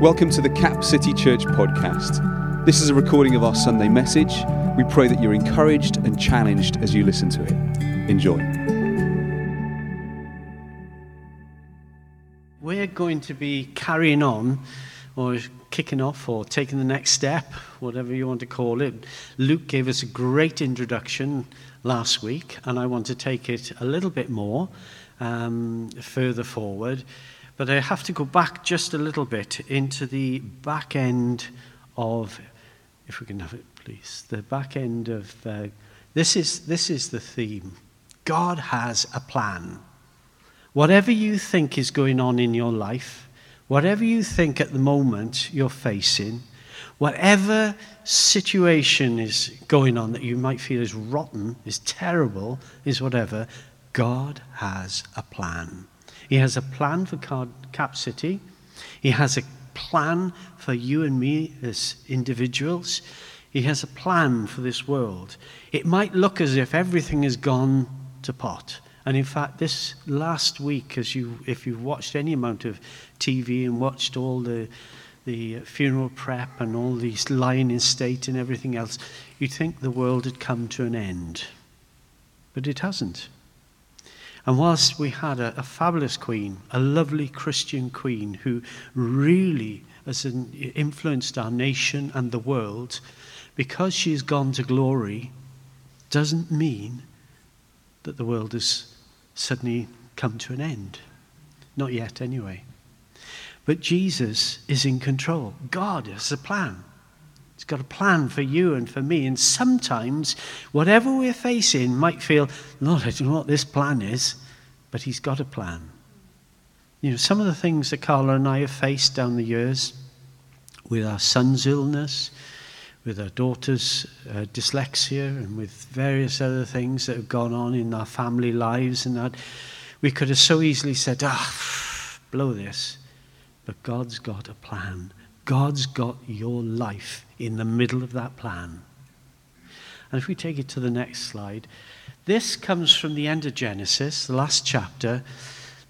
Welcome to the Cap City Church podcast. This is a recording of our Sunday message. We pray that you're encouraged and challenged as you listen to it. Enjoy. We're going to be carrying on or kicking off or taking the next step, whatever you want to call it. Luke gave us a great introduction last week, and I want to take it a little bit more um, further forward. But I have to go back just a little bit into the back end of, if we can have it, please, the back end of. Uh, this is this is the theme. God has a plan. Whatever you think is going on in your life, whatever you think at the moment you're facing, whatever situation is going on that you might feel is rotten, is terrible, is whatever, God has a plan. He has a plan for Cap City. He has a plan for you and me as individuals. He has a plan for this world. It might look as if everything has gone to pot. And in fact, this last week, as you, if you've watched any amount of TV and watched all the, the funeral prep and all these lying in state and everything else, you'd think the world had come to an end. But it hasn't. And whilst we had a, a fabulous queen, a lovely Christian queen who really has influenced our nation and the world, because she's gone to glory, doesn't mean that the world has suddenly come to an end. Not yet, anyway. But Jesus is in control. God has a plan. He's got a plan for you and for me. And sometimes, whatever we're facing might feel, Lord, I don't know what this plan is, but He's got a plan. You know, some of the things that Carla and I have faced down the years with our son's illness, with our daughter's uh, dyslexia, and with various other things that have gone on in our family lives, and that we could have so easily said, ah, blow this. But God's got a plan. God's got your life in the middle of that plan. And if we take it to the next slide, this comes from the end of Genesis, the last chapter.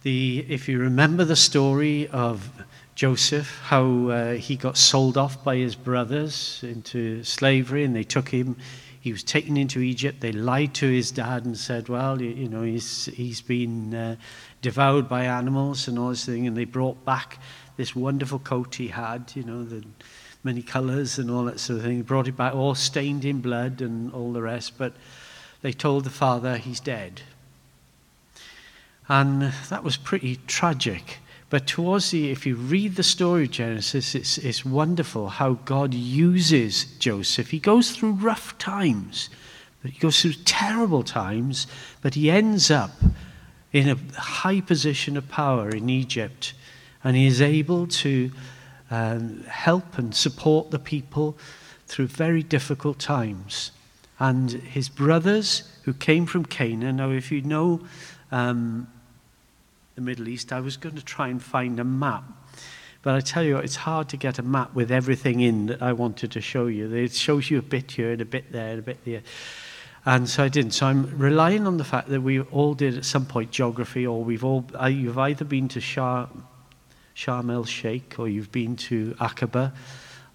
The, if you remember the story of Joseph, how uh, he got sold off by his brothers into slavery and they took him. He was taken into Egypt. They lied to his dad and said, well, you, you know, he's, he's been uh, devoured by animals and all this thing. And they brought back this wonderful coat he had, you know, the many colors and all that sort of thing. They brought it back all stained in blood and all the rest. But they told the father he's dead. And that was pretty tragic. But towards the, if you read the story of Genesis, it's, it's wonderful how God uses Joseph. He goes through rough times, but he goes through terrible times, but he ends up in a high position of power in Egypt. And he is able to um, help and support the people through very difficult times and his brothers who came from Canaan. Now, if you know um, the Middle East, I was going to try and find a map. But I tell you, it's hard to get a map with everything in that I wanted to show you. It shows you a bit here and a bit there and a bit there. And so I didn't. So I'm relying on the fact that we all did at some point geography, or we've all, you've either been to Shah, Sharm el Sheikh or you've been to Aqaba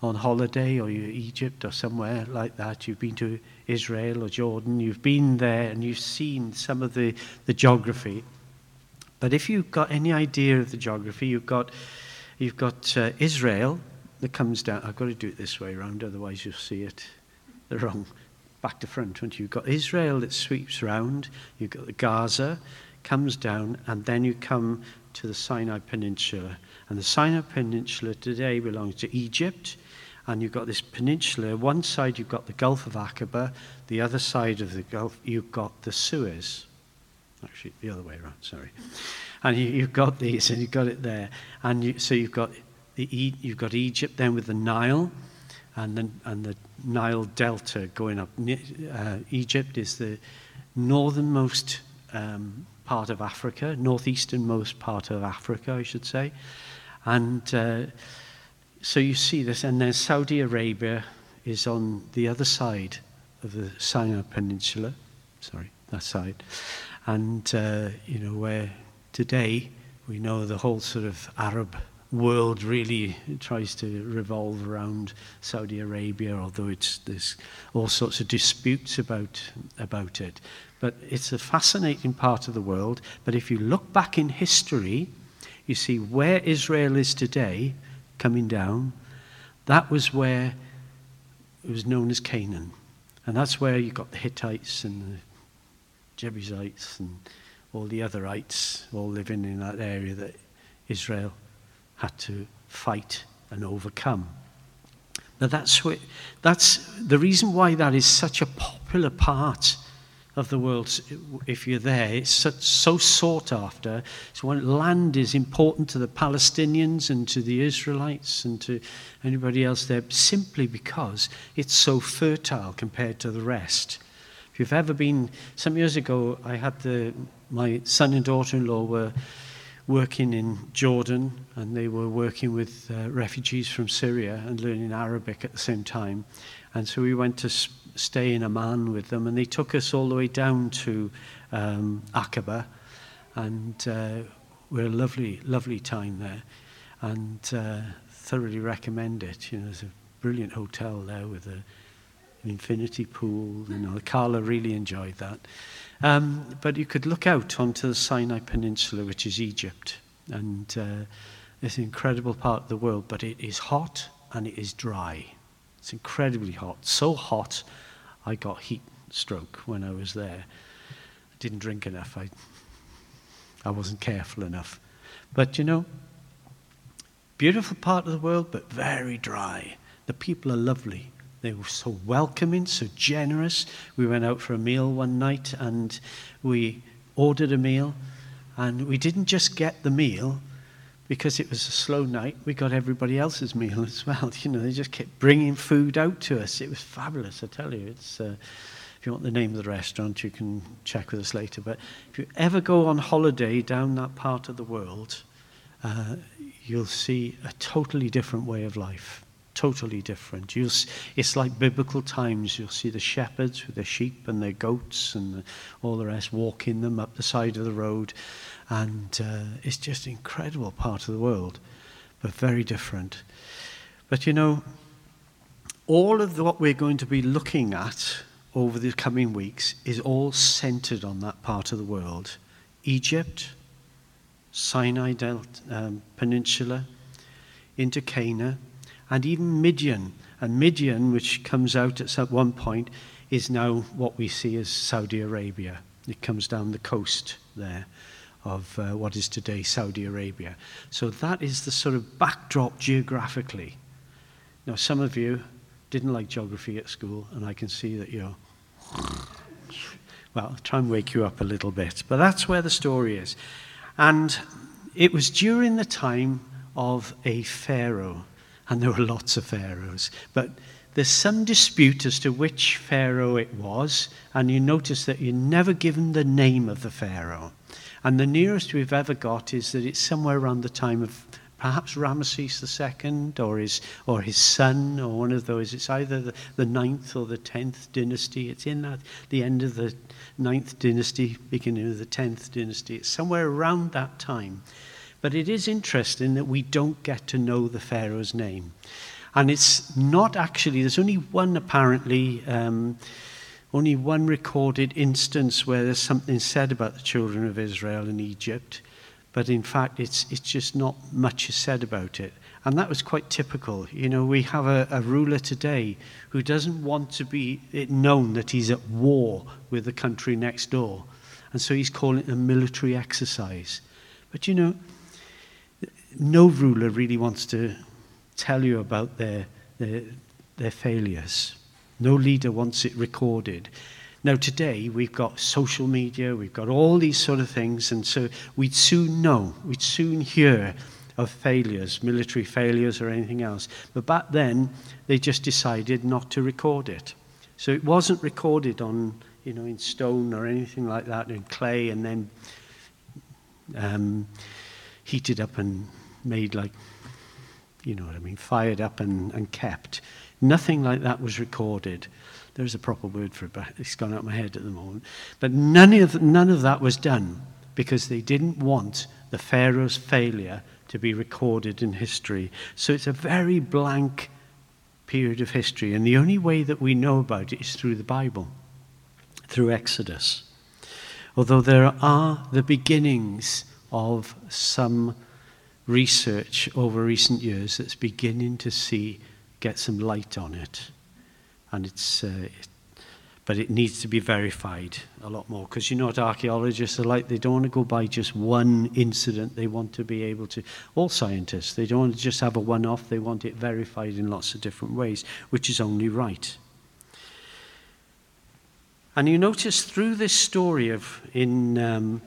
on holiday or you Egypt or somewhere like that. You've been to Israel or Jordan. You've been there and you've seen some of the, the geography. But if you've got any idea of the geography, you've got, you've got uh, Israel that comes down. I've got to do it this way around, otherwise you'll see it the wrong back to front. You? You've got Israel that sweeps round. You've got the Gaza comes down, and then you come to the Sinai Peninsula. And the Sinai Peninsula today belongs to Egypt and you've got this peninsula. One side you've got the Gulf of Aqaba, the other side of the Gulf you've got the Suez. Actually, the other way around. Sorry. And you, have got these, and you've got it there, and you, so you've got the you've got Egypt then with the Nile, and then and the Nile Delta going up. Uh, Egypt is the northernmost um, part of Africa, northeasternmost part of Africa, I should say, and. Uh, so you see this, and then Saudi Arabia is on the other side of the Sinai Peninsula. Sorry, that side. And, uh, you know, where today we know the whole sort of Arab world really tries to revolve around Saudi Arabia, although it's, there's all sorts of disputes about, about it. But it's a fascinating part of the world. But if you look back in history, you see where Israel is today, coming down, that was where it was known as Canaan. And that's where you got the Hittites and the Jebusites and all the otherites all living in that area that Israel had to fight and overcome. Now that's, what, that's the reason why that is such a popular part of the world, if you're there, it's so, so sought after. So when land is important to the Palestinians and to the Israelites and to anybody else there, simply because it's so fertile compared to the rest. If you've ever been, some years ago, I had the, my son and daughter-in-law were working in Jordan, and they were working with uh, refugees from Syria and learning Arabic at the same time. And so we went to stay in Amman with them, and they took us all the way down to um, Aqaba, and uh, we had a lovely, lovely time there, and uh, thoroughly recommend it. You know, there's a brilliant hotel there with a, an infinity pool. You know, Carla really enjoyed that. Um, but you could look out onto the Sinai Peninsula, which is Egypt, and uh, it's an incredible part of the world, but it is hot and it is dry. It's incredibly hot. So hot, I got heat stroke when I was there. I didn't drink enough. I, I wasn't careful enough. But you know, beautiful part of the world, but very dry. The people are lovely. They were so welcoming, so generous. We went out for a meal one night and we ordered a meal. And we didn't just get the meal, because it was a slow night, we got everybody else's meal as well. You know, they just kept bringing food out to us. It was fabulous, I tell you. It's, uh, if you want the name of the restaurant, you can check with us later. But if you ever go on holiday down that part of the world, uh, you'll see a totally different way of life. Totally different. You'll, it's like biblical times. You'll see the shepherds with their sheep and their goats and all the rest walking them up the side of the road. And uh, it's just an incredible part of the world, but very different. But you know, all of the, what we're going to be looking at over the coming weeks is all centered on that part of the world Egypt, Sinai Delta, um, Peninsula, into Canaan, and even Midian. And Midian, which comes out at one point, is now what we see as Saudi Arabia. It comes down the coast there of uh, what is today Saudi Arabia. So that is the sort of backdrop geographically. Now, some of you didn't like geography at school, and I can see that you're. Well, I'll try and wake you up a little bit. But that's where the story is. And it was during the time of a pharaoh, and there were lots of pharaohs, but there's some dispute as to which pharaoh it was, and you notice that you're never given the name of the pharaoh. And the nearest we've ever got is that it's somewhere around the time of perhaps Ramesses II or his, or his son or one of those. It's either the, the ninth or the tenth dynasty. It's in that, the end of the ninth dynasty, beginning of the tenth dynasty. It's somewhere around that time. But it is interesting that we don't get to know the Pharaoh's name. And it's not actually, there's only one apparently. Um, only one recorded instance where there's something said about the children of Israel in Egypt, but in fact, it's, it's just not much is said about it. And that was quite typical. You know, we have a, a ruler today who doesn't want to be it known that he's at war with the country next door. And so he's calling it a military exercise. But you know, no ruler really wants to tell you about their, their, their failures. No leader wants it recorded. Now, today we've got social media, we've got all these sort of things, and so we'd soon know, we'd soon hear of failures, military failures or anything else. But back then, they just decided not to record it. So it wasn't recorded on, you know, in stone or anything like that, in clay, and then um, heated up and made like, you know what I mean, fired up and, and kept. Nothing like that was recorded. There's a proper word for it, but it's gone out of my head at the moment. But none of, none of that was done because they didn't want the Pharaoh's failure to be recorded in history. So it's a very blank period of history. And the only way that we know about it is through the Bible, through Exodus. Although there are the beginnings of some research over recent years that's beginning to see, get some light on it. And it's, uh, but it needs to be verified a lot more because you know what archaeologists are like? They don't want to go by just one incident. They want to be able to all scientists they don't want to just have a one off they want it verified in lots of different ways which is only right. And you notice through this story of in um,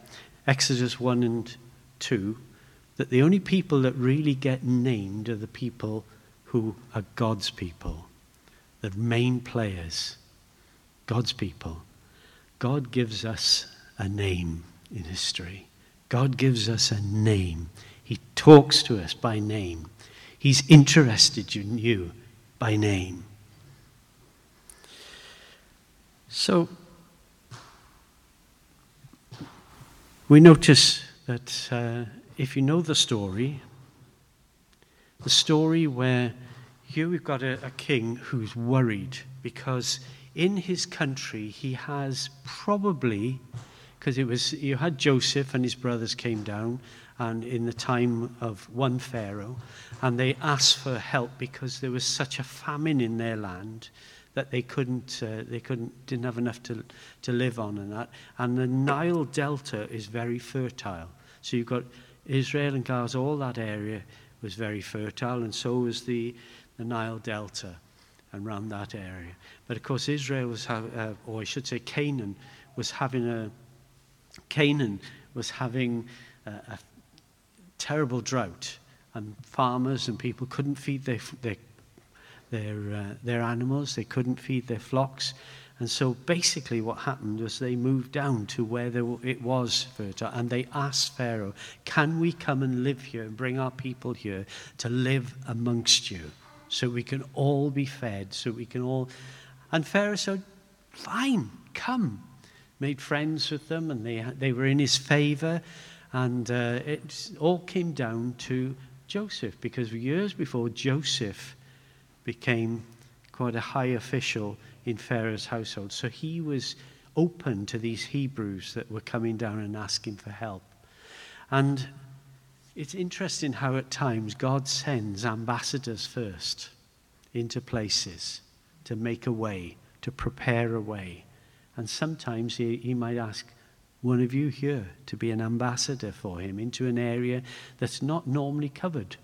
exodus 1 and 2 that the only people that really get named are the people who are god's people the main players God's people. God gives us a name in history. God gives us a name. He talks to us by name. He's interested in you by name. So, we notice that uh, if you know the story, the story where here we've got a, a king who's worried because in his country, he has probably, because it was, you had Joseph and his brothers came down, and in the time of one Pharaoh, and they asked for help because there was such a famine in their land that they couldn't, uh, they couldn't, didn't have enough to, to live on and that. And the Nile Delta is very fertile. So you've got Israel and Gaza, all that area was very fertile, and so was the, the Nile Delta and around that area. But of course, Israel was, ha- uh, or I should say, Canaan was having a Canaan was having a, a terrible drought, and farmers and people couldn't feed their their their, uh, their animals. They couldn't feed their flocks. And so basically, what happened was they moved down to where it was fertile and they asked Pharaoh, Can we come and live here and bring our people here to live amongst you? so we can all be fed, so we can all. And Pharaoh said, Fine, come. Made friends with them, and they, they were in his favor. And uh, it all came down to Joseph, because years before, Joseph became quite a high official in Pharaoh's household. So he was open to these Hebrews that were coming down and asking for help. And it's interesting how at times God sends ambassadors first into places to make a way, to prepare a way. And sometimes he, he might ask one of you here to be an ambassador for him into an area that's not normally covered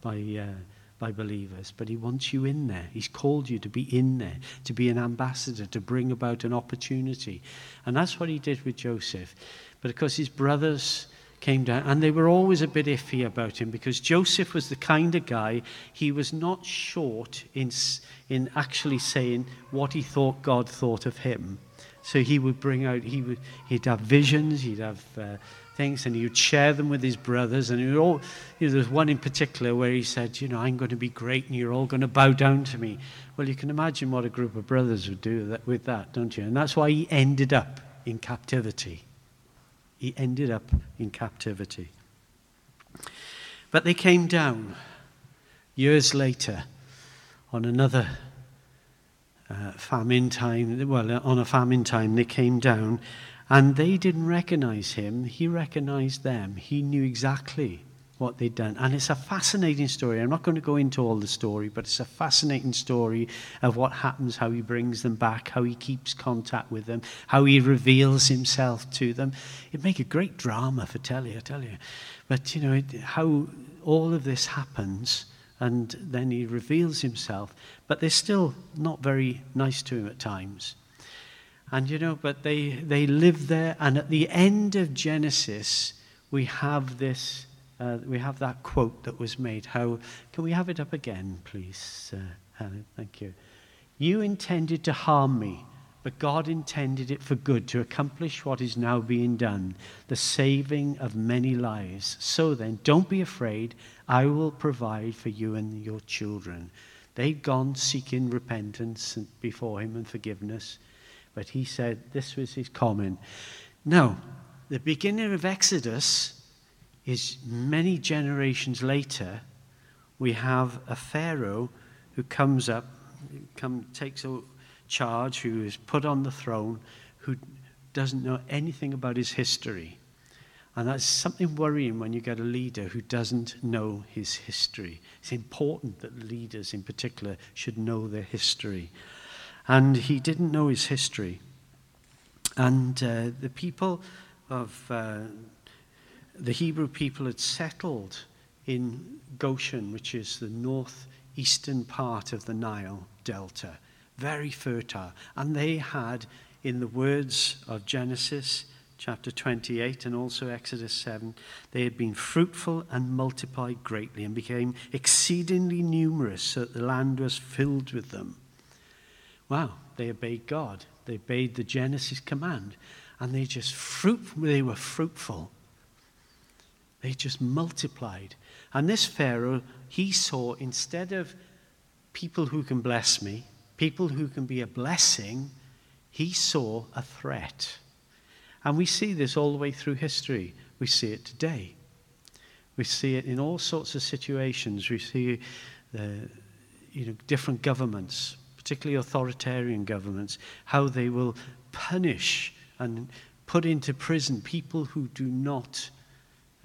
by, uh, by believers, but he wants you in there. He's called you to be in there, to be an ambassador, to bring about an opportunity. And that's what he did with Joseph. But of course, his brothers came down, and they were always a bit iffy about him because Joseph was the kind of guy, he was not short in, in actually saying what he thought God thought of him. So he would bring out, he would, he'd have visions, he'd have uh, things, and he would share them with his brothers. And all, you know, there's one in particular where he said, You know, I'm going to be great and you're all going to bow down to me. Well, you can imagine what a group of brothers would do that, with that, don't you? And that's why he ended up in captivity he ended up in captivity. But they came down years later on another uh, famine time. Well, on a famine time, they came down and they didn't recognize him. He recognized them. He knew exactly what they'd done. And it's a fascinating story. I'm not going to go into all the story, but it's a fascinating story of what happens, how he brings them back, how he keeps contact with them, how he reveals himself to them. It'd make a great drama for telly, I tell you. But, you know, it, how all of this happens and then he reveals himself, but they're still not very nice to him at times. And you know, but they, they live there, and at the end of Genesis, we have this uh, we have that quote that was made. How can we have it up again, please, uh, Helen? Thank you. You intended to harm me, but God intended it for good to accomplish what is now being done, the saving of many lives. So then, don't be afraid. I will provide for you and your children. They'd gone seeking repentance before him and forgiveness, but he said this was his comment. Now, the beginning of Exodus is many generations later, we have a Pharaoh who comes up, come, takes a charge, who is put on the throne, who doesn't know anything about his history. And that's something worrying when you get a leader who doesn't know his history. It's important that leaders, in particular, should know their history. And he didn't know his history. And uh, the people of uh, the Hebrew people had settled in Goshen, which is the northeastern part of the Nile Delta, very fertile. And they had, in the words of Genesis chapter 28 and also Exodus 7, they had been fruitful and multiplied greatly and became exceedingly numerous so that the land was filled with them. Wow, they obeyed God. They obeyed the Genesis command and they just fruit, they were fruitful. They just multiplied. And this Pharaoh, he saw instead of people who can bless me, people who can be a blessing, he saw a threat. And we see this all the way through history. We see it today. We see it in all sorts of situations. We see the, you know, different governments, particularly authoritarian governments, how they will punish and put into prison people who do not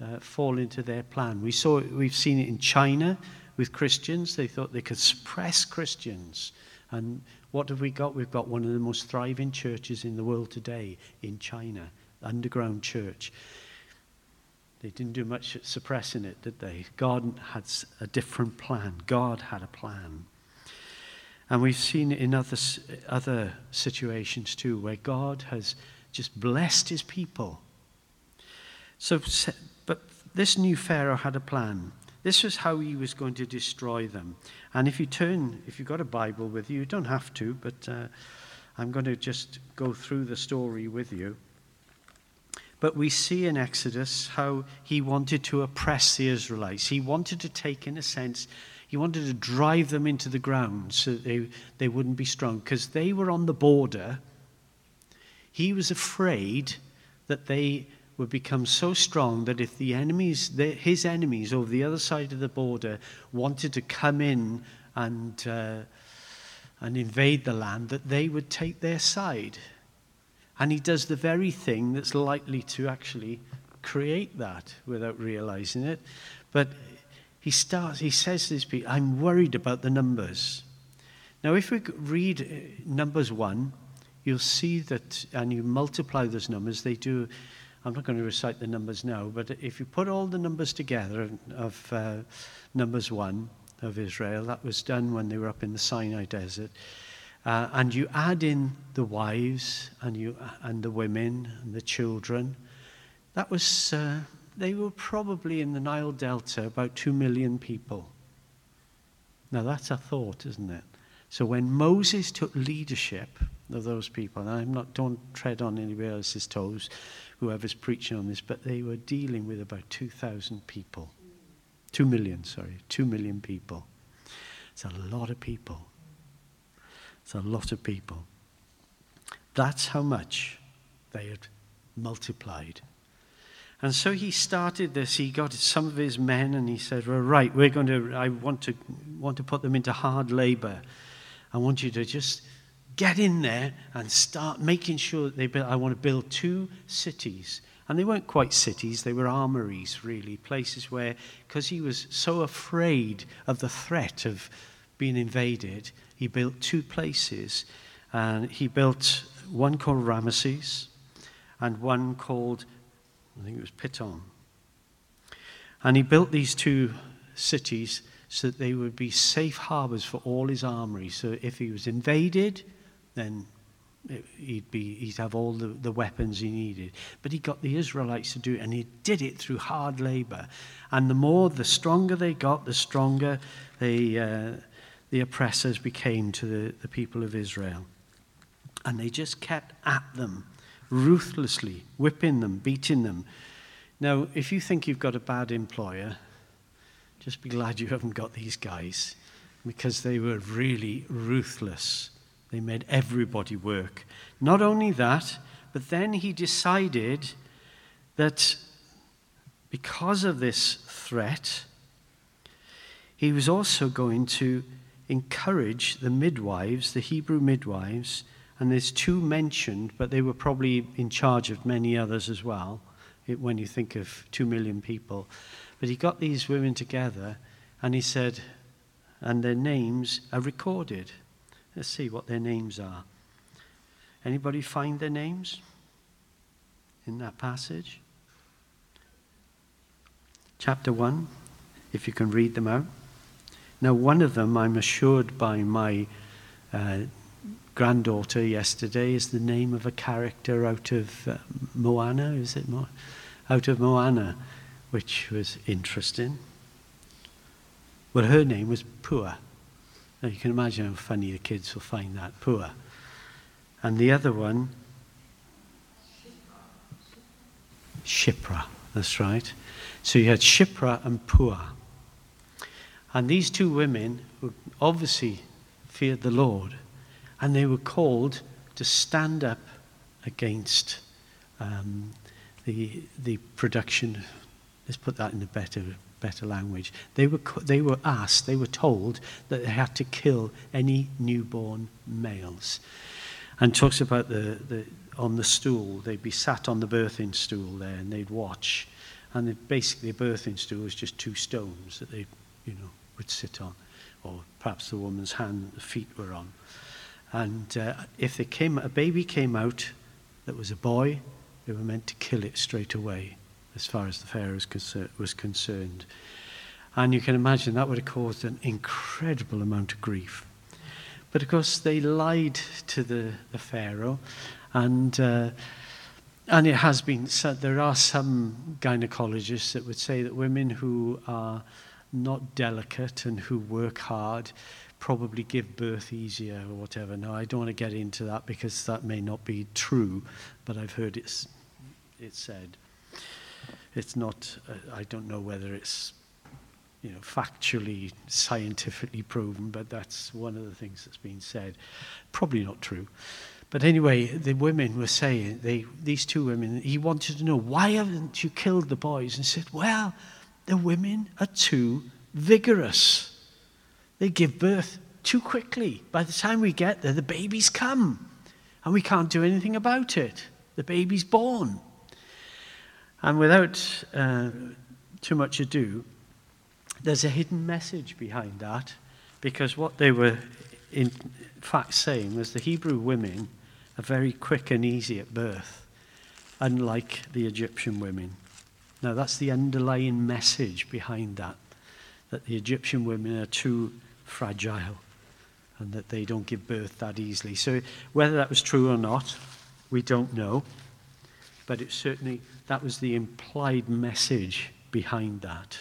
uh, fall into their plan. We saw, we've seen it in China with Christians. They thought they could suppress Christians. And what have we got? We've got one of the most thriving churches in the world today in China, underground church. They didn't do much suppressing it, did they? God had a different plan. God had a plan. And we've seen in other, other situations too, where God has just blessed his people. So, but this new Pharaoh had a plan. This was how he was going to destroy them. And if you turn, if you've got a Bible with you, you don't have to, but uh, I'm going to just go through the story with you. But we see in Exodus how he wanted to oppress the Israelites. He wanted to take, in a sense, he wanted to drive them into the ground so they, they wouldn't be strong because they were on the border. He was afraid that they would become so strong that if the enemies, the, his enemies over the other side of the border wanted to come in and, uh, and invade the land, that they would take their side. And he does the very thing that's likely to actually create that without realizing it. But he starts, he says to these people, I'm worried about the numbers. Now, if we read uh, Numbers 1, you'll see that, and you multiply those numbers, they do I'm not going to recite the numbers now, but if you put all the numbers together of uh, Numbers 1 of Israel, that was done when they were up in the Sinai desert, uh, and you add in the wives and, you, and the women and the children, that was, uh, they were probably in the Nile Delta about 2 million people. Now that's a thought, isn't it? So when Moses took leadership of those people, and I'm not, don't tread on anybody else's toes, whoever's preaching on this, but they were dealing with about 2,000 people. 2 million, sorry, 2 million people. It's a lot of people. It's a lot of people. That's how much they had multiplied. And so he started this. He got some of his men and he said, well, right, we're going to, I want to, want to put them into hard labor. I want you to just get in there and start making sure that they build. I want to build two cities. And they weren't quite cities, they were armories, really, places where, because he was so afraid of the threat of being invaded, he built two places. And he built one called Ramesses and one called, I think it was Pithom. And he built these two cities so that they would be safe harbors for all his armory. So if he was invaded, then he'd, be, he'd have all the, the weapons he needed. But he got the Israelites to do it, and he did it through hard labor. And the more, the stronger they got, the stronger they, uh, the oppressors became to the, the people of Israel. And they just kept at them ruthlessly, whipping them, beating them. Now, if you think you've got a bad employer, just be glad you haven't got these guys because they were really ruthless they made everybody work. Not only that, but then he decided that because of this threat, he was also going to encourage the midwives, the Hebrew midwives, and there's two mentioned, but they were probably in charge of many others as well, when you think of two million people. But he got these women together and he said, and their names are recorded. Let's see what their names are. Anybody find their names in that passage? Chapter 1, if you can read them out. Now, one of them, I'm assured by my uh, granddaughter yesterday, is the name of a character out of uh, Moana, is it? Mo- out of Moana, which was interesting. Well, her name was Pua. Now, you can imagine how funny the kids will find that, Pua. And the other one, Shipra, that's right. So you had Shipra and Pua. And these two women who obviously feared the Lord, and they were called to stand up against um, the, the production. Let's put that in a better, better language. They were, they were asked, they were told that they had to kill any newborn males. And talks about the, the, on the stool, they'd be sat on the birthing stool there and they'd watch. And basically, a birthing stool was just two stones that they, you know, would sit on, or perhaps the woman's hand, the feet were on. And uh, if came, a baby came out that was a boy, they were meant to kill it straight away, as far as the Pharaoh was concerned. And you can imagine that would have caused an incredible amount of grief. But of course, they lied to the, the Pharaoh, and uh, and it has been said there are some gynecologists that would say that women who are not delicate and who work hard probably give birth easier or whatever. Now, I don't want to get into that because that may not be true, but I've heard it's, it's said. It's not, uh, I don't know whether it's you know, factually, scientifically proven, but that's one of the things that's been said. Probably not true. But anyway, the women were saying, they, these two women, he wanted to know, why haven't you killed the boys? And said, well, the women are too vigorous. They give birth too quickly. By the time we get there, the baby's come, and we can't do anything about it. The baby's born. And without uh, too much ado, there's a hidden message behind that, because what they were in fact saying was the Hebrew women are very quick and easy at birth, unlike the Egyptian women. Now, that's the underlying message behind that, that the Egyptian women are too fragile and that they don't give birth that easily. So, whether that was true or not, we don't know. But it certainly, that was the implied message behind that.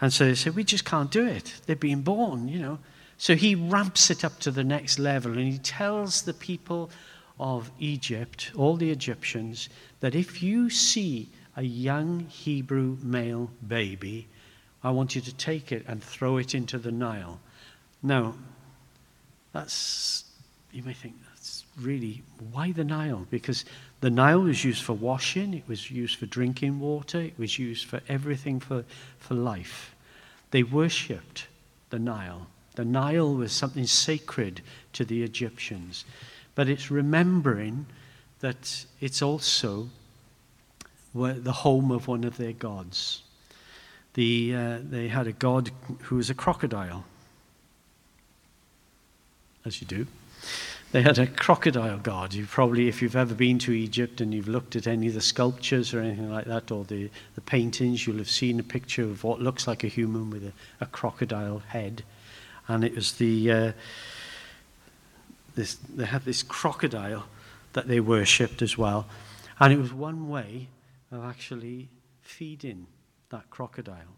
And so they said, we just can't do it. They're being born, you know. So he ramps it up to the next level and he tells the people of Egypt, all the Egyptians, that if you see a young Hebrew male baby, I want you to take it and throw it into the Nile. Now, that's, you may think, that's really, why the Nile? Because the Nile was used for washing, it was used for drinking water, it was used for everything for, for life. They worshipped the Nile. The Nile was something sacred to the Egyptians. But it's remembering that it's also the home of one of their gods. The, uh, they had a god who was a crocodile, as you do. They had a crocodile god. You probably, if you've ever been to Egypt and you've looked at any of the sculptures or anything like that, or the, the paintings, you'll have seen a picture of what looks like a human with a, a crocodile head. And it was the, uh, this, they had this crocodile that they worshipped as well. And it was one way of actually feeding that crocodile.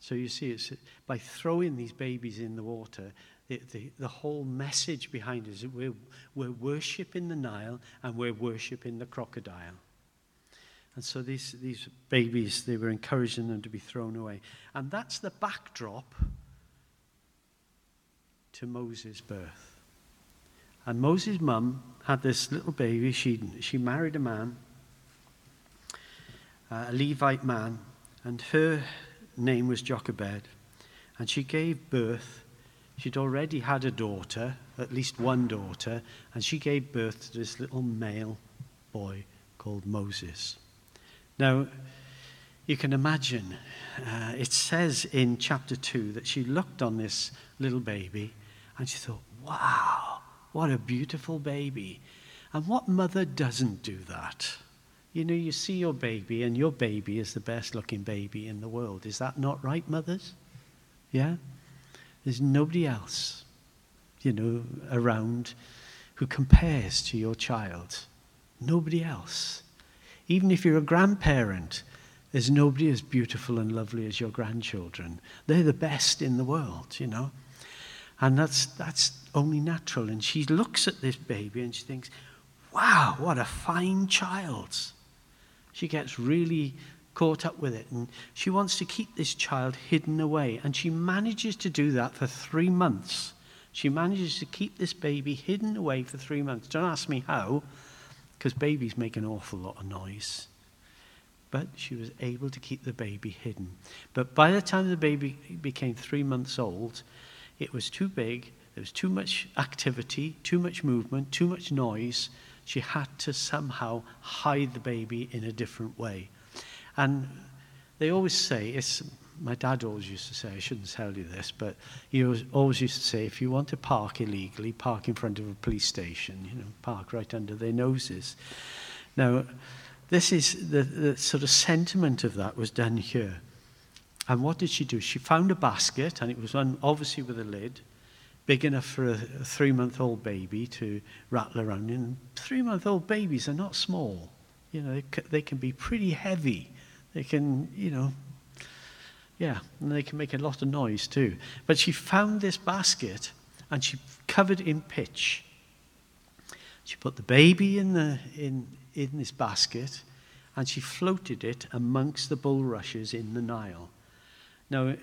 So you see, it's by throwing these babies in the water, the, the, the whole message behind it is that we're, we're worshipping the Nile and we're worshipping the crocodile. And so these, these babies, they were encouraging them to be thrown away. And that's the backdrop to Moses' birth. And Moses' mum had this little baby. She, she married a man uh, a Levite man, and her name was Jochebed. And she gave birth. She'd already had a daughter, at least one daughter, and she gave birth to this little male boy called Moses. Now, you can imagine, uh, it says in chapter 2 that she looked on this little baby and she thought, wow, what a beautiful baby. And what mother doesn't do that? You know, you see your baby, and your baby is the best looking baby in the world. Is that not right, mothers? Yeah? There's nobody else, you know, around who compares to your child. Nobody else. Even if you're a grandparent, there's nobody as beautiful and lovely as your grandchildren. They're the best in the world, you know. And that's, that's only natural. And she looks at this baby and she thinks, wow, what a fine child. She gets really caught up with it and she wants to keep this child hidden away. And she manages to do that for three months. She manages to keep this baby hidden away for three months. Don't ask me how, because babies make an awful lot of noise. But she was able to keep the baby hidden. But by the time the baby became three months old, it was too big, there was too much activity, too much movement, too much noise she had to somehow hide the baby in a different way. And they always say, it's, my dad always used to say, I shouldn't tell you this, but he always used to say, if you want to park illegally, park in front of a police station, you know, park right under their noses. Now, this is the, the sort of sentiment of that was done here. And what did she do? She found a basket, and it was one obviously with a lid, big enough for a, three month old baby to rattle around in. Three month old babies are not small. You know, they, they can be pretty heavy. They can, you know, yeah, and they can make a lot of noise too. But she found this basket and she covered in pitch. She put the baby in, the, in, in this basket and she floated it amongst the bulrushes in the Nile. Now,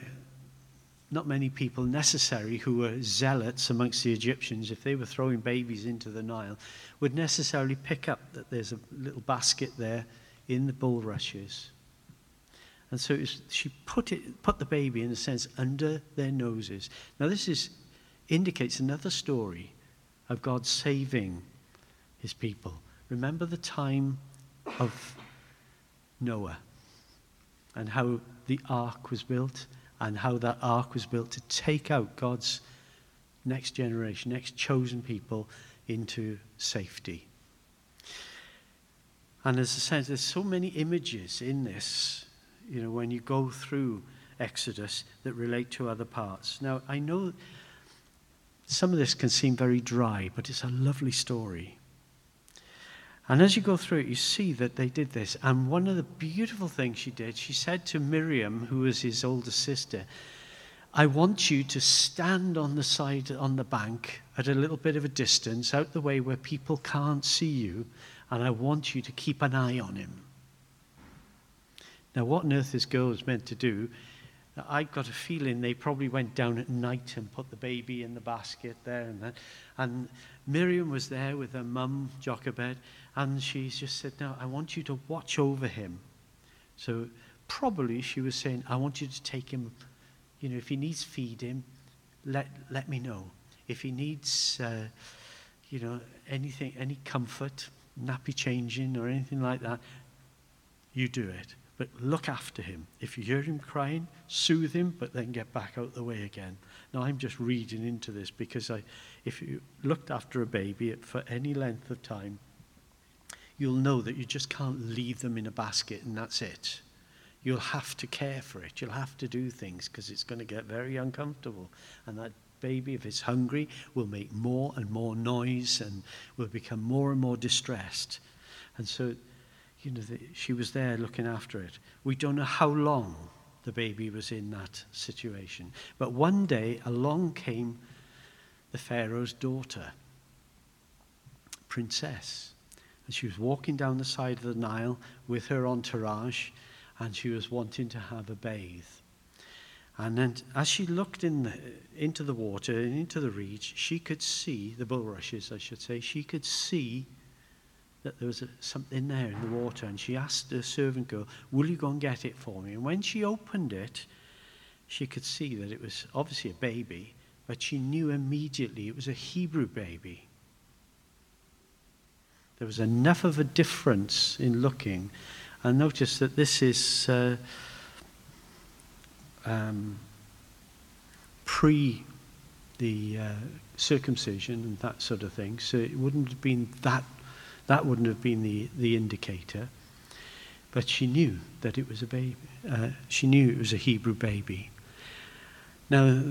not many people necessary who were zealots amongst the Egyptians, if they were throwing babies into the Nile, would necessarily pick up that there's a little basket there in the bulrushes. And so was, she put, it, put the baby, in a sense, under their noses. Now, this is, indicates another story of God saving his people. Remember the time of Noah and how the ark was built? And how that ark was built to take out God's next generation, next chosen people into safety. And as I said, there's so many images in this, you know, when you go through Exodus that relate to other parts. Now, I know some of this can seem very dry, but it's a lovely story. And as you go through it, you see that they did this. And one of the beautiful things she did, she said to Miriam, who was his older sister, I want you to stand on the side, on the bank, at a little bit of a distance, out the way where people can't see you, and I want you to keep an eye on him. Now, what on earth this girl is meant to do I got a feeling they probably went down at night and put the baby in the basket there and that. And Miriam was there with her mum, Jochebed, and she just said, No, I want you to watch over him. So probably she was saying, I want you to take him, you know, if he needs feeding, let, let me know. If he needs, uh, you know, anything, any comfort, nappy changing or anything like that, you do it. But look after him. If you hear him crying, soothe him, but then get back out the way again. Now, I'm just reading into this because I, if you looked after a baby for any length of time, you'll know that you just can't leave them in a basket and that's it. You'll have to care for it. You'll have to do things because it's going to get very uncomfortable. And that baby, if it's hungry, will make more and more noise and will become more and more distressed. And so you know, the, she was there looking after it. We don't know how long the baby was in that situation. But one day along came the Pharaoh's daughter, princess. And she was walking down the side of the Nile with her entourage, and she was wanting to have a bathe. And then, as she looked in the, into the water and into the reeds, she could see the bulrushes, I should say. She could see that there was a, something there in the water, and she asked the servant girl, Will you go and get it for me? And when she opened it, she could see that it was obviously a baby, but she knew immediately it was a Hebrew baby. There was enough of a difference in looking. And notice that this is uh, um, pre the uh, circumcision and that sort of thing. So it wouldn't have been that, that wouldn't have been the, the indicator. But she knew that it was a baby. Uh, she knew it was a Hebrew baby. Now,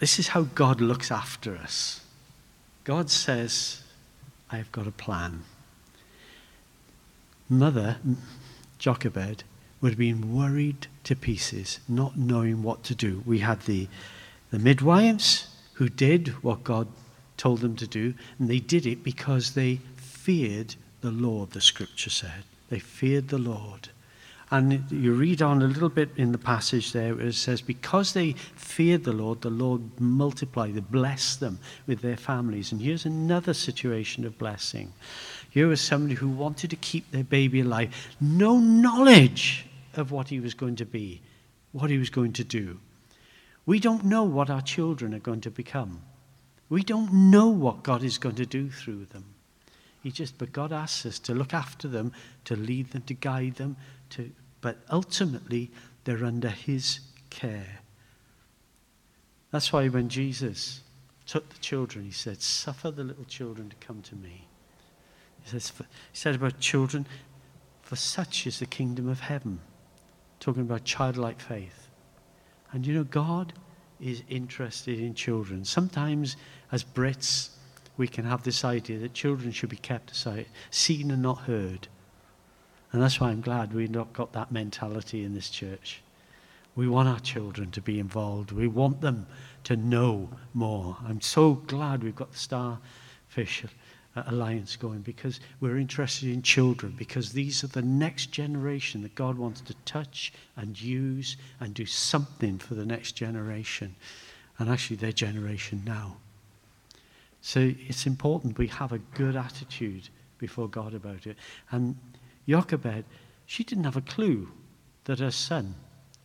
this is how God looks after us. God says, I've got a plan. Mother, Jochebed, would have been worried to pieces, not knowing what to do. We had the, the midwives who did what God told them to do, and they did it because they feared the Lord, the scripture said. They feared the Lord. And you read on a little bit in the passage there, it says, Because they feared the Lord, the Lord multiplied, they blessed them with their families. And here's another situation of blessing. Here was somebody who wanted to keep their baby alive, no knowledge of what he was going to be, what he was going to do. We don't know what our children are going to become. We don't know what God is going to do through them. He just, but God asks us to look after them, to lead them, to guide them, to, but ultimately they're under His care. That's why when Jesus took the children, He said, Suffer the little children to come to me. He, says, he said about children, For such is the kingdom of heaven. Talking about childlike faith. And you know, God is interested in children. Sometimes, as Brits, we can have this idea that children should be kept aside, seen and not heard. And that's why I'm glad we've not got that mentality in this church. We want our children to be involved. We want them to know more. I'm so glad we've got the Starfish Alliance going because we're interested in children, because these are the next generation that God wants to touch and use and do something for the next generation, and actually their generation now. So it's important we have a good attitude before God about it. And Jochebed, she didn't have a clue that her son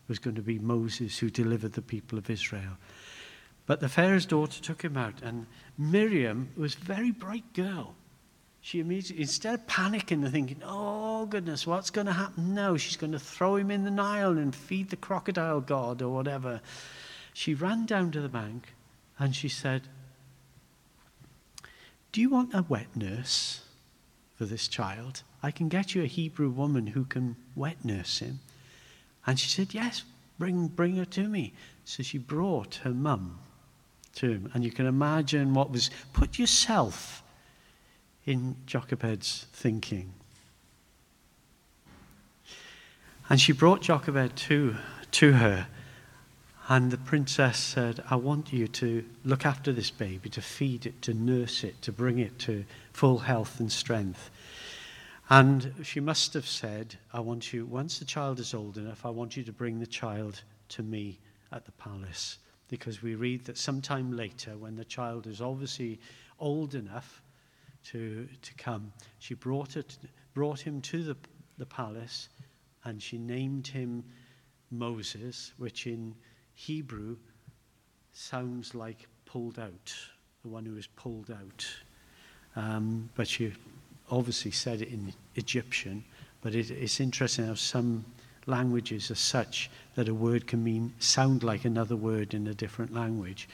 was going to be Moses who delivered the people of Israel. But the Pharaoh's daughter took him out, and Miriam was a very bright girl. She immediately, instead of panicking and thinking, oh goodness, what's going to happen now? She's going to throw him in the Nile and feed the crocodile god or whatever. She ran down to the bank and she said, Do you want a wet nurse for this child? I can get you a Hebrew woman who can wet nurse him. And she said, Yes, bring, bring her to me. So she brought her mum to him. And you can imagine what was, put yourself in Jochebed's thinking. And she brought Jochebed to, to her. And the princess said, I want you to look after this baby, to feed it, to nurse it, to bring it to full health and strength. And she must have said, I want you, once the child is old enough, I want you to bring the child to me at the palace because we read that sometime later, when the child is obviously old enough to, to come, she brought, it, brought him to the, the palace and she named him Moses, which in Hebrew sounds like pulled out, the one who is pulled out. Um, but she obviously said it in Egyptian, but it, it's interesting how some languages are such that a word can mean sound like another word in a different language.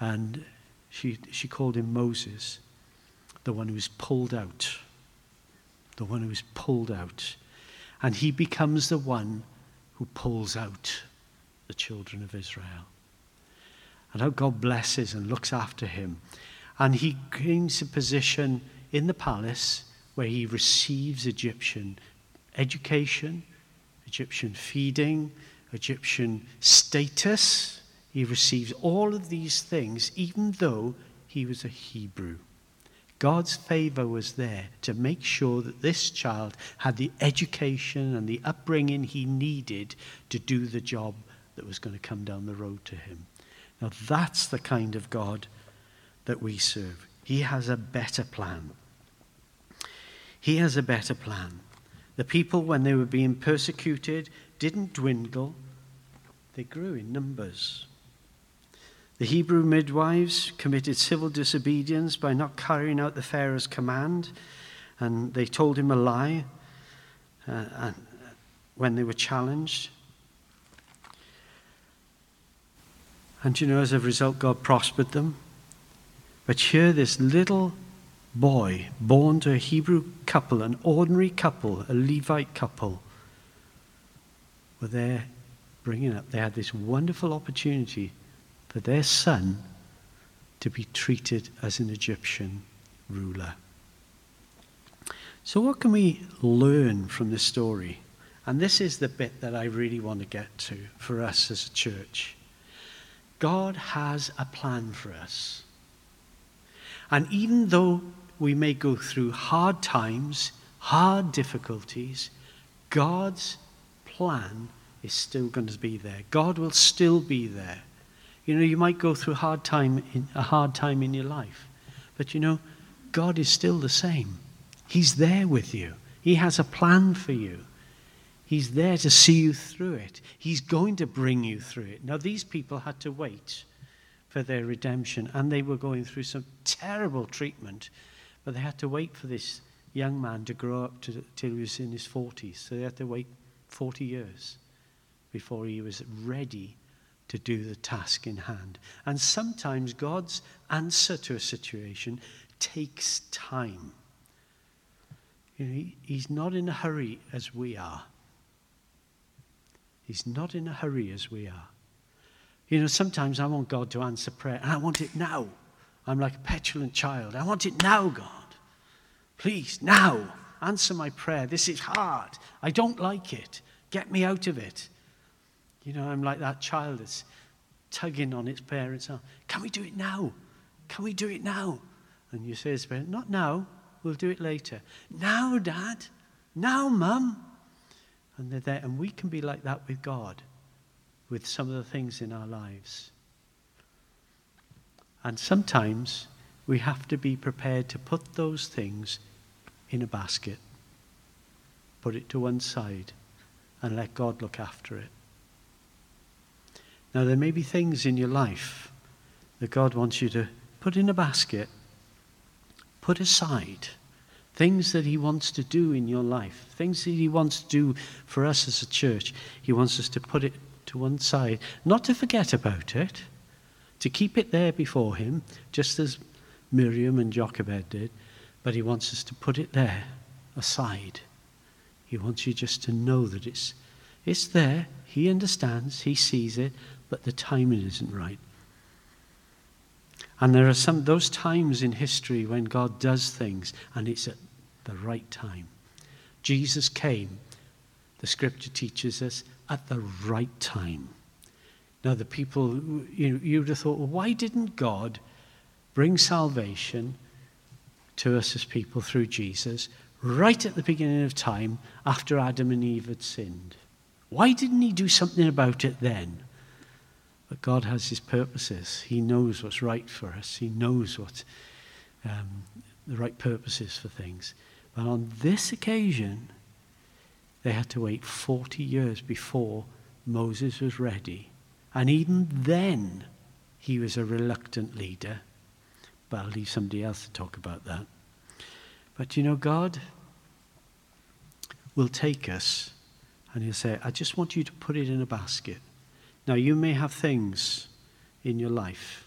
And she, she called him Moses, the one who's pulled out. The one who's pulled out. And he becomes the one who pulls out the children of Israel. And how God blesses and looks after him. And he gains a position in the palace where he receives Egyptian education, Egyptian feeding, Egyptian status. He receives all of these things, even though he was a Hebrew. God's favor was there to make sure that this child had the education and the upbringing he needed to do the job that was going to come down the road to him. Now, that's the kind of God that we serve. He has a better plan. He has a better plan. The people, when they were being persecuted, didn't dwindle, they grew in numbers. The Hebrew midwives committed civil disobedience by not carrying out the Pharaoh's command, and they told him a lie uh, when they were challenged. And you know, as a result, God prospered them. But here, this little boy, born to a Hebrew couple, an ordinary couple, a Levite couple, were there bringing up. They had this wonderful opportunity for their son to be treated as an Egyptian ruler. So, what can we learn from this story? And this is the bit that I really want to get to for us as a church. God has a plan for us. And even though we may go through hard times, hard difficulties, God's plan is still going to be there. God will still be there. You know, you might go through hard time in, a hard time in your life, but you know, God is still the same. He's there with you. He has a plan for you. He's there to see you through it. He's going to bring you through it. Now, these people had to wait for their redemption, and they were going through some terrible treatment, but they had to wait for this young man to grow up to, till he was in his 40s. So they had to wait 40 years before he was ready to do the task in hand. And sometimes God's answer to a situation takes time. You know, he, he's not in a hurry as we are. He's not in a hurry as we are. You know, sometimes I want God to answer prayer, and I want it now. I'm like a petulant child. I want it now, God. Please, now, answer my prayer. This is hard. I don't like it. Get me out of it. You know, I'm like that child that's tugging on its parents' arm. Can we do it now? Can we do it now? And you say to the parent, Not now. We'll do it later. Now, Dad. Now, Mum. And they're there. And we can be like that with God, with some of the things in our lives. And sometimes we have to be prepared to put those things in a basket, put it to one side, and let God look after it. Now, there may be things in your life that God wants you to put in a basket, put aside things that He wants to do in your life, things that He wants to do for us as a church. He wants us to put it to one side, not to forget about it, to keep it there before Him, just as Miriam and Jochebed did, but He wants us to put it there aside. He wants you just to know that it's, it's there. He understands, He sees it, but the timing isn't right. And there are some those times in history when God does things and it's at the right time. Jesus came, the scripture teaches us, at the right time. Now, the people, you, you would have thought, well, why didn't God bring salvation to us as people through Jesus right at the beginning of time after Adam and Eve had sinned? Why didn't he do something about it then? But God has his purposes. He knows what's right for us. He knows what um, the right purposes for things. But on this occasion, they had to wait 40 years before Moses was ready. And even then, he was a reluctant leader. But I'll leave somebody else to talk about that. But you know, God will take us and he'll say, I just want you to put it in a basket. Now, you may have things in your life,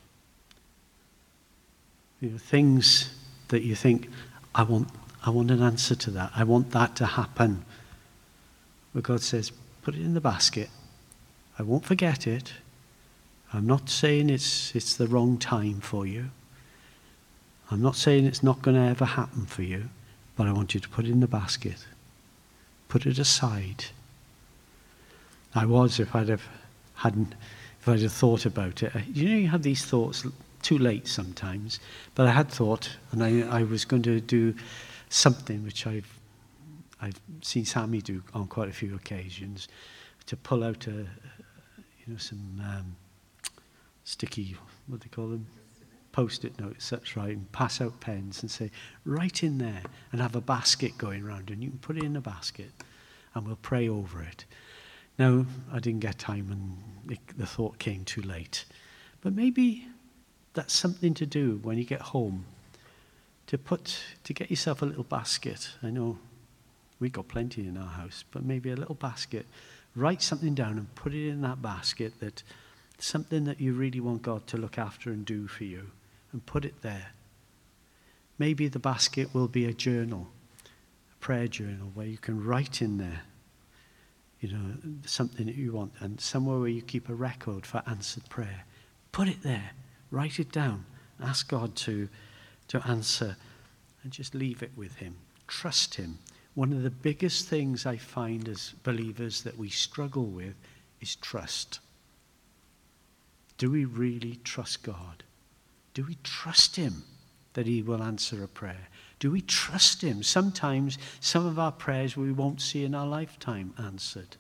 you know, things that you think, I want I want an answer to that. I want that to happen. But God says, put it in the basket. I won't forget it. I'm not saying it's, it's the wrong time for you. I'm not saying it's not going to ever happen for you, but I want you to put it in the basket. Put it aside. I was, if I'd have hadn't, if I'd have thought about it. You know, you have these thoughts too late sometimes, but I had thought, and I, I was going to do something which I've, I've seen Sammy do on quite a few occasions, to pull out a, you know, some um, sticky, what do they call them? post-it notes, that's right, and pass out pens and say, write in there and have a basket going around and you can put it in a basket and we'll pray over it. Now, I didn't get time and it, the thought came too late. But maybe that's something to do when you get home to put to get yourself a little basket. I know we got plenty in our house, but maybe a little basket. Write something down and put it in that basket that something that you really want God to look after and do for you, and put it there. Maybe the basket will be a journal, a prayer journal, where you can write in there, you know, something that you want, and somewhere where you keep a record for answered prayer. Put it there, write it down, ask God to, to answer, and just leave it with Him. Trust Him. One of the biggest things I find as believers that we struggle with is trust. Do we really trust God? Do we trust Him that He will answer a prayer? Do we trust Him? Sometimes some of our prayers we won't see in our lifetime answered.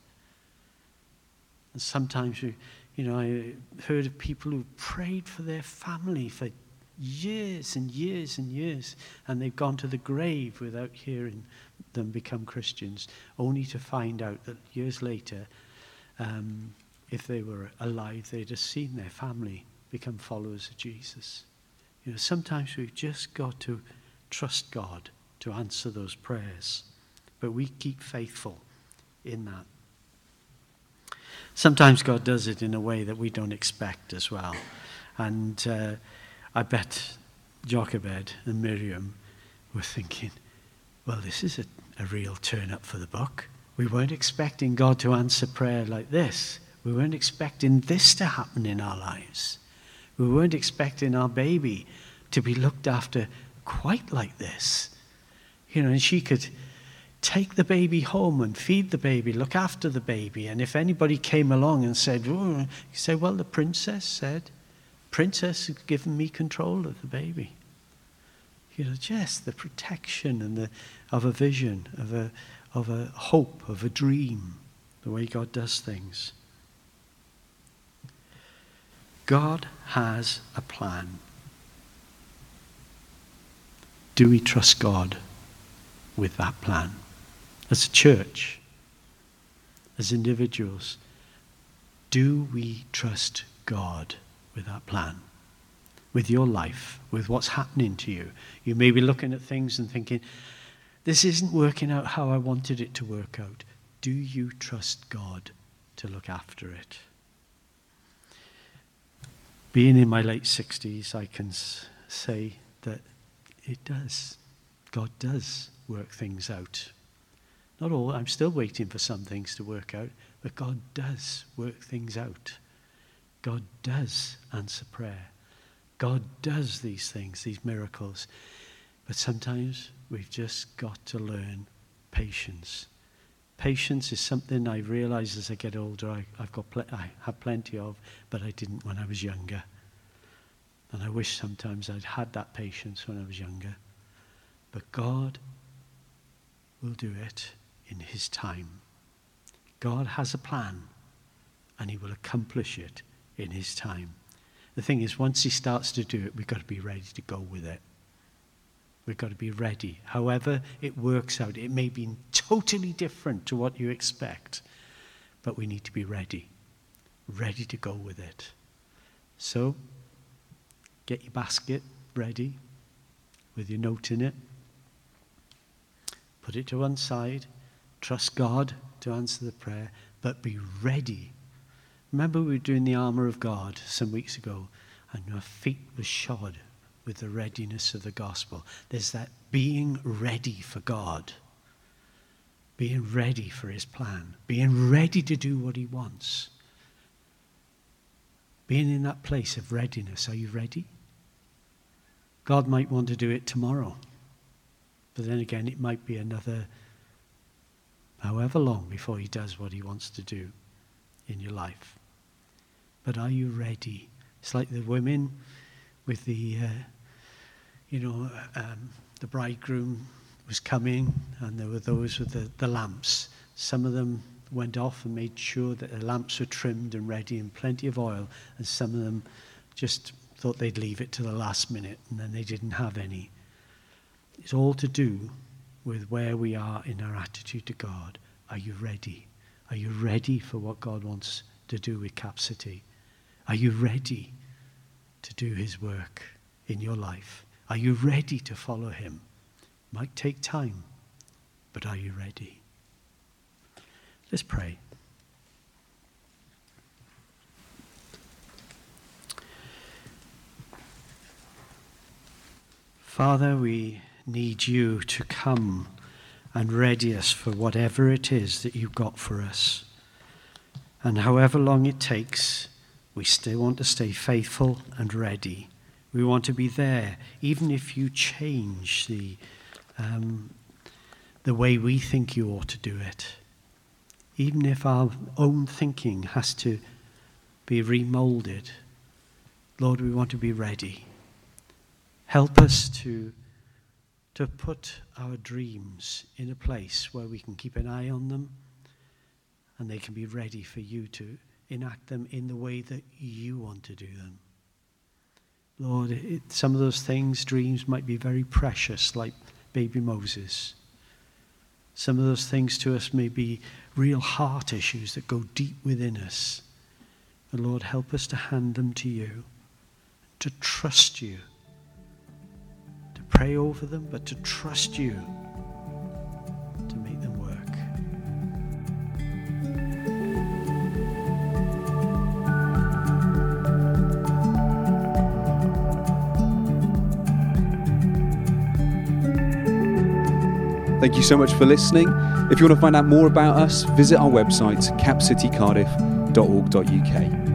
And sometimes we, you know, I heard of people who prayed for their family for years and years and years, and they've gone to the grave without hearing them become Christians, only to find out that years later um, if they were alive, they'd have seen their family become followers of Jesus. You know, sometimes we've just got to trust God to answer those prayers, but we keep faithful in that. Sometimes God does it in a way that we don't expect as well. And uh, I bet Jochebed and Miriam were thinking, well, this is a, a real turn up for the book. We weren't expecting God to answer prayer like this. We weren't expecting this to happen in our lives. We weren't expecting our baby to be looked after quite like this. You know, and she could take the baby home and feed the baby, look after the baby. And if anybody came along and said, you say, well, the princess said, princess has given me control of the baby. You know, just the protection and the, of a vision, of a, of a hope, of a dream, the way God does things. God has a plan. Do we trust God with that plan? As a church, as individuals, do we trust God with that plan? With your life, with what's happening to you? You may be looking at things and thinking, this isn't working out how I wanted it to work out. Do you trust God to look after it? being in my late 60s, I can say that it does. God does work things out. Not all, I'm still waiting for some things to work out, but God does work things out. God does answer prayer. God does these things, these miracles. But sometimes we've just got to learn patience. Patience is something I realize as I get older I, have got pl- I have plenty of, but I didn't when I was younger. And I wish sometimes I'd had that patience when I was younger. But God will do it in His time. God has a plan, and He will accomplish it in His time. The thing is, once He starts to do it, we've got to be ready to go with it. We've got to be ready. However, it works out. It may be totally different to what you expect, but we need to be ready, ready to go with it. So, get your basket ready with your note in it. Put it to one side. Trust God to answer the prayer, but be ready. Remember, we were doing the armor of God some weeks ago, and our feet were shod with the readiness of the gospel. There's that being ready for God, being ready for his plan, being ready to do what he wants. Being in that place of readiness. Are you ready? God might want to do it tomorrow. But then again, it might be another however long before he does what he wants to do in your life. But are you ready? It's like the women with the, uh, you know, um, the bridegroom was coming, and there were those with the, the lamps. Some of them went off and made sure that the lamps were trimmed and ready and plenty of oil, and some of them just thought they'd leave it to the last minute and then they didn't have any. It's all to do with where we are in our attitude to God. Are you ready? Are you ready for what God wants to do with Cap City? Are you ready to do his work in your life? Are you ready to follow him? Might take time, but are you ready? Let's pray. Father, we need you to come and ready us for whatever it is that you've got for us. And however long it takes, we still want to stay faithful and ready. We want to be there, even if you change the, um, the way we think you ought to do it. Even if our own thinking has to be remolded. Lord, we want to be ready. Help us to, to put our dreams in a place where we can keep an eye on them and they can be ready for you to enact them in the way that you want to do them. Lord, it, some of those things, dreams, might be very precious, like baby Moses. Some of those things to us may be real heart issues that go deep within us. But Lord, help us to hand them to you, to trust you to pray over them, but to trust you Thank you so much for listening. If you want to find out more about us, visit our website, capcitycardiff.org.uk.